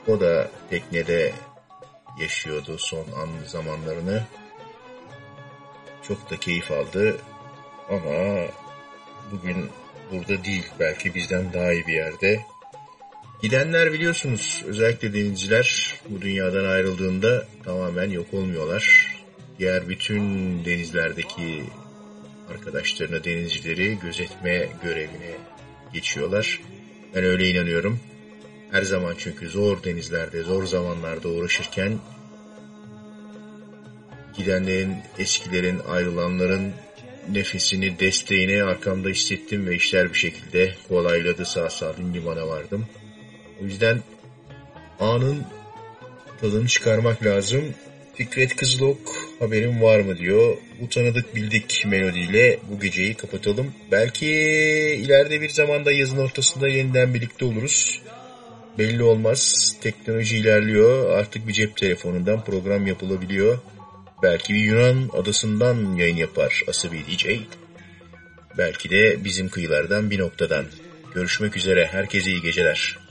O da teknede yaşıyordu son an zamanlarını. Çok da keyif aldı ama bugün burada değil belki bizden daha iyi bir yerde. Gidenler biliyorsunuz özellikle denizciler bu dünyadan ayrıldığında tamamen yok olmuyorlar diğer bütün denizlerdeki arkadaşlarını, denizcileri gözetme görevine geçiyorlar. Ben öyle inanıyorum. Her zaman çünkü zor denizlerde, zor zamanlarda uğraşırken gidenlerin, eskilerin, ayrılanların nefesini, desteğini arkamda hissettim ve işler bir şekilde kolayladı sağ salim limana vardım. O yüzden anın tadını çıkarmak lazım. Fikret Kızılok haberin var mı diyor. Bu tanıdık bildik melodiyle bu geceyi kapatalım. Belki ileride bir zamanda yazın ortasında yeniden birlikte oluruz. Belli olmaz. Teknoloji ilerliyor. Artık bir cep telefonundan program yapılabiliyor. Belki bir Yunan adasından yayın yapar Asabi DJ. Belki de bizim kıyılardan bir noktadan. Görüşmek üzere. Herkese iyi geceler.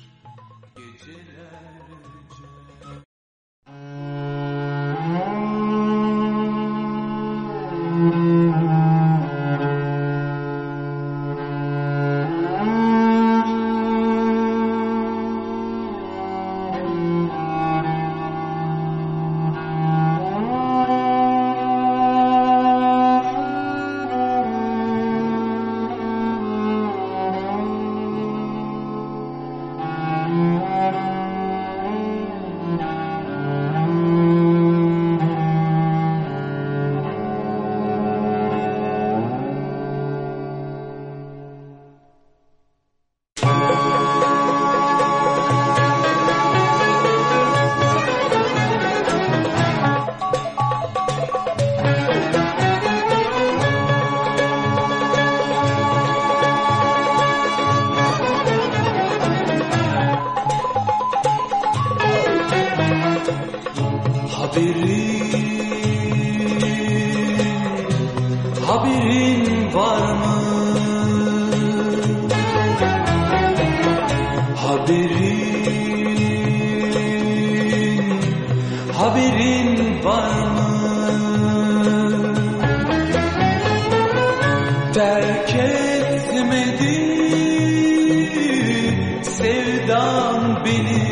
嗯。terk etmedi sevdan beni.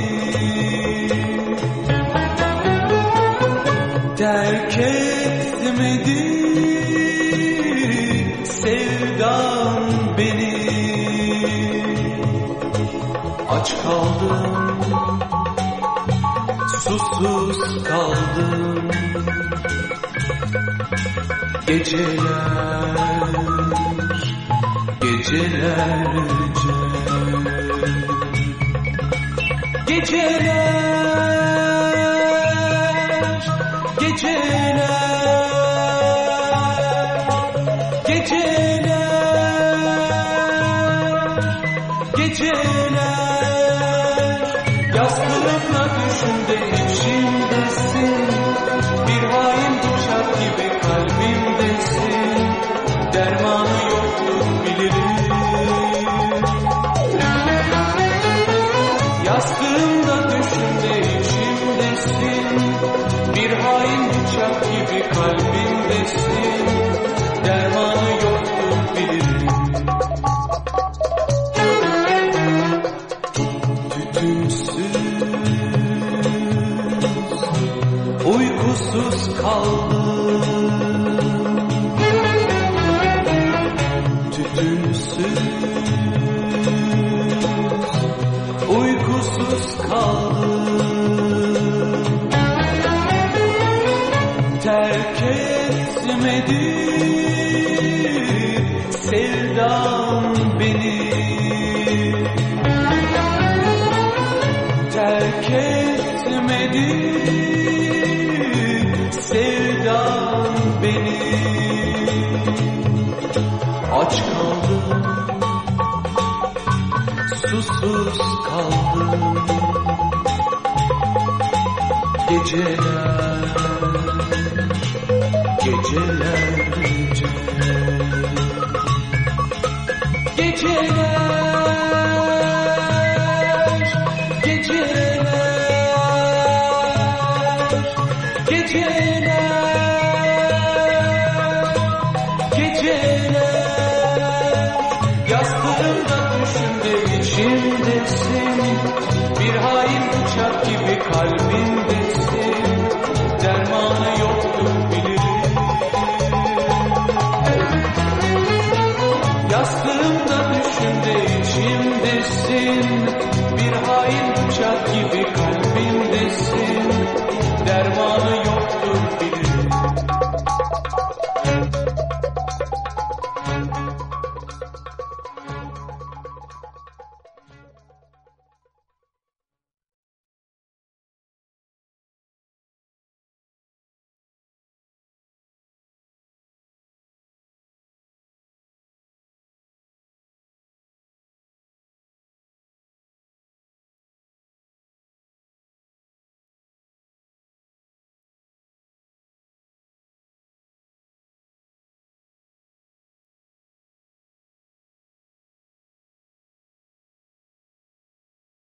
Terk etmedi sevdan beni. Aç kaldım susuz kaldım. Geceler तेरे geceler geceler geceler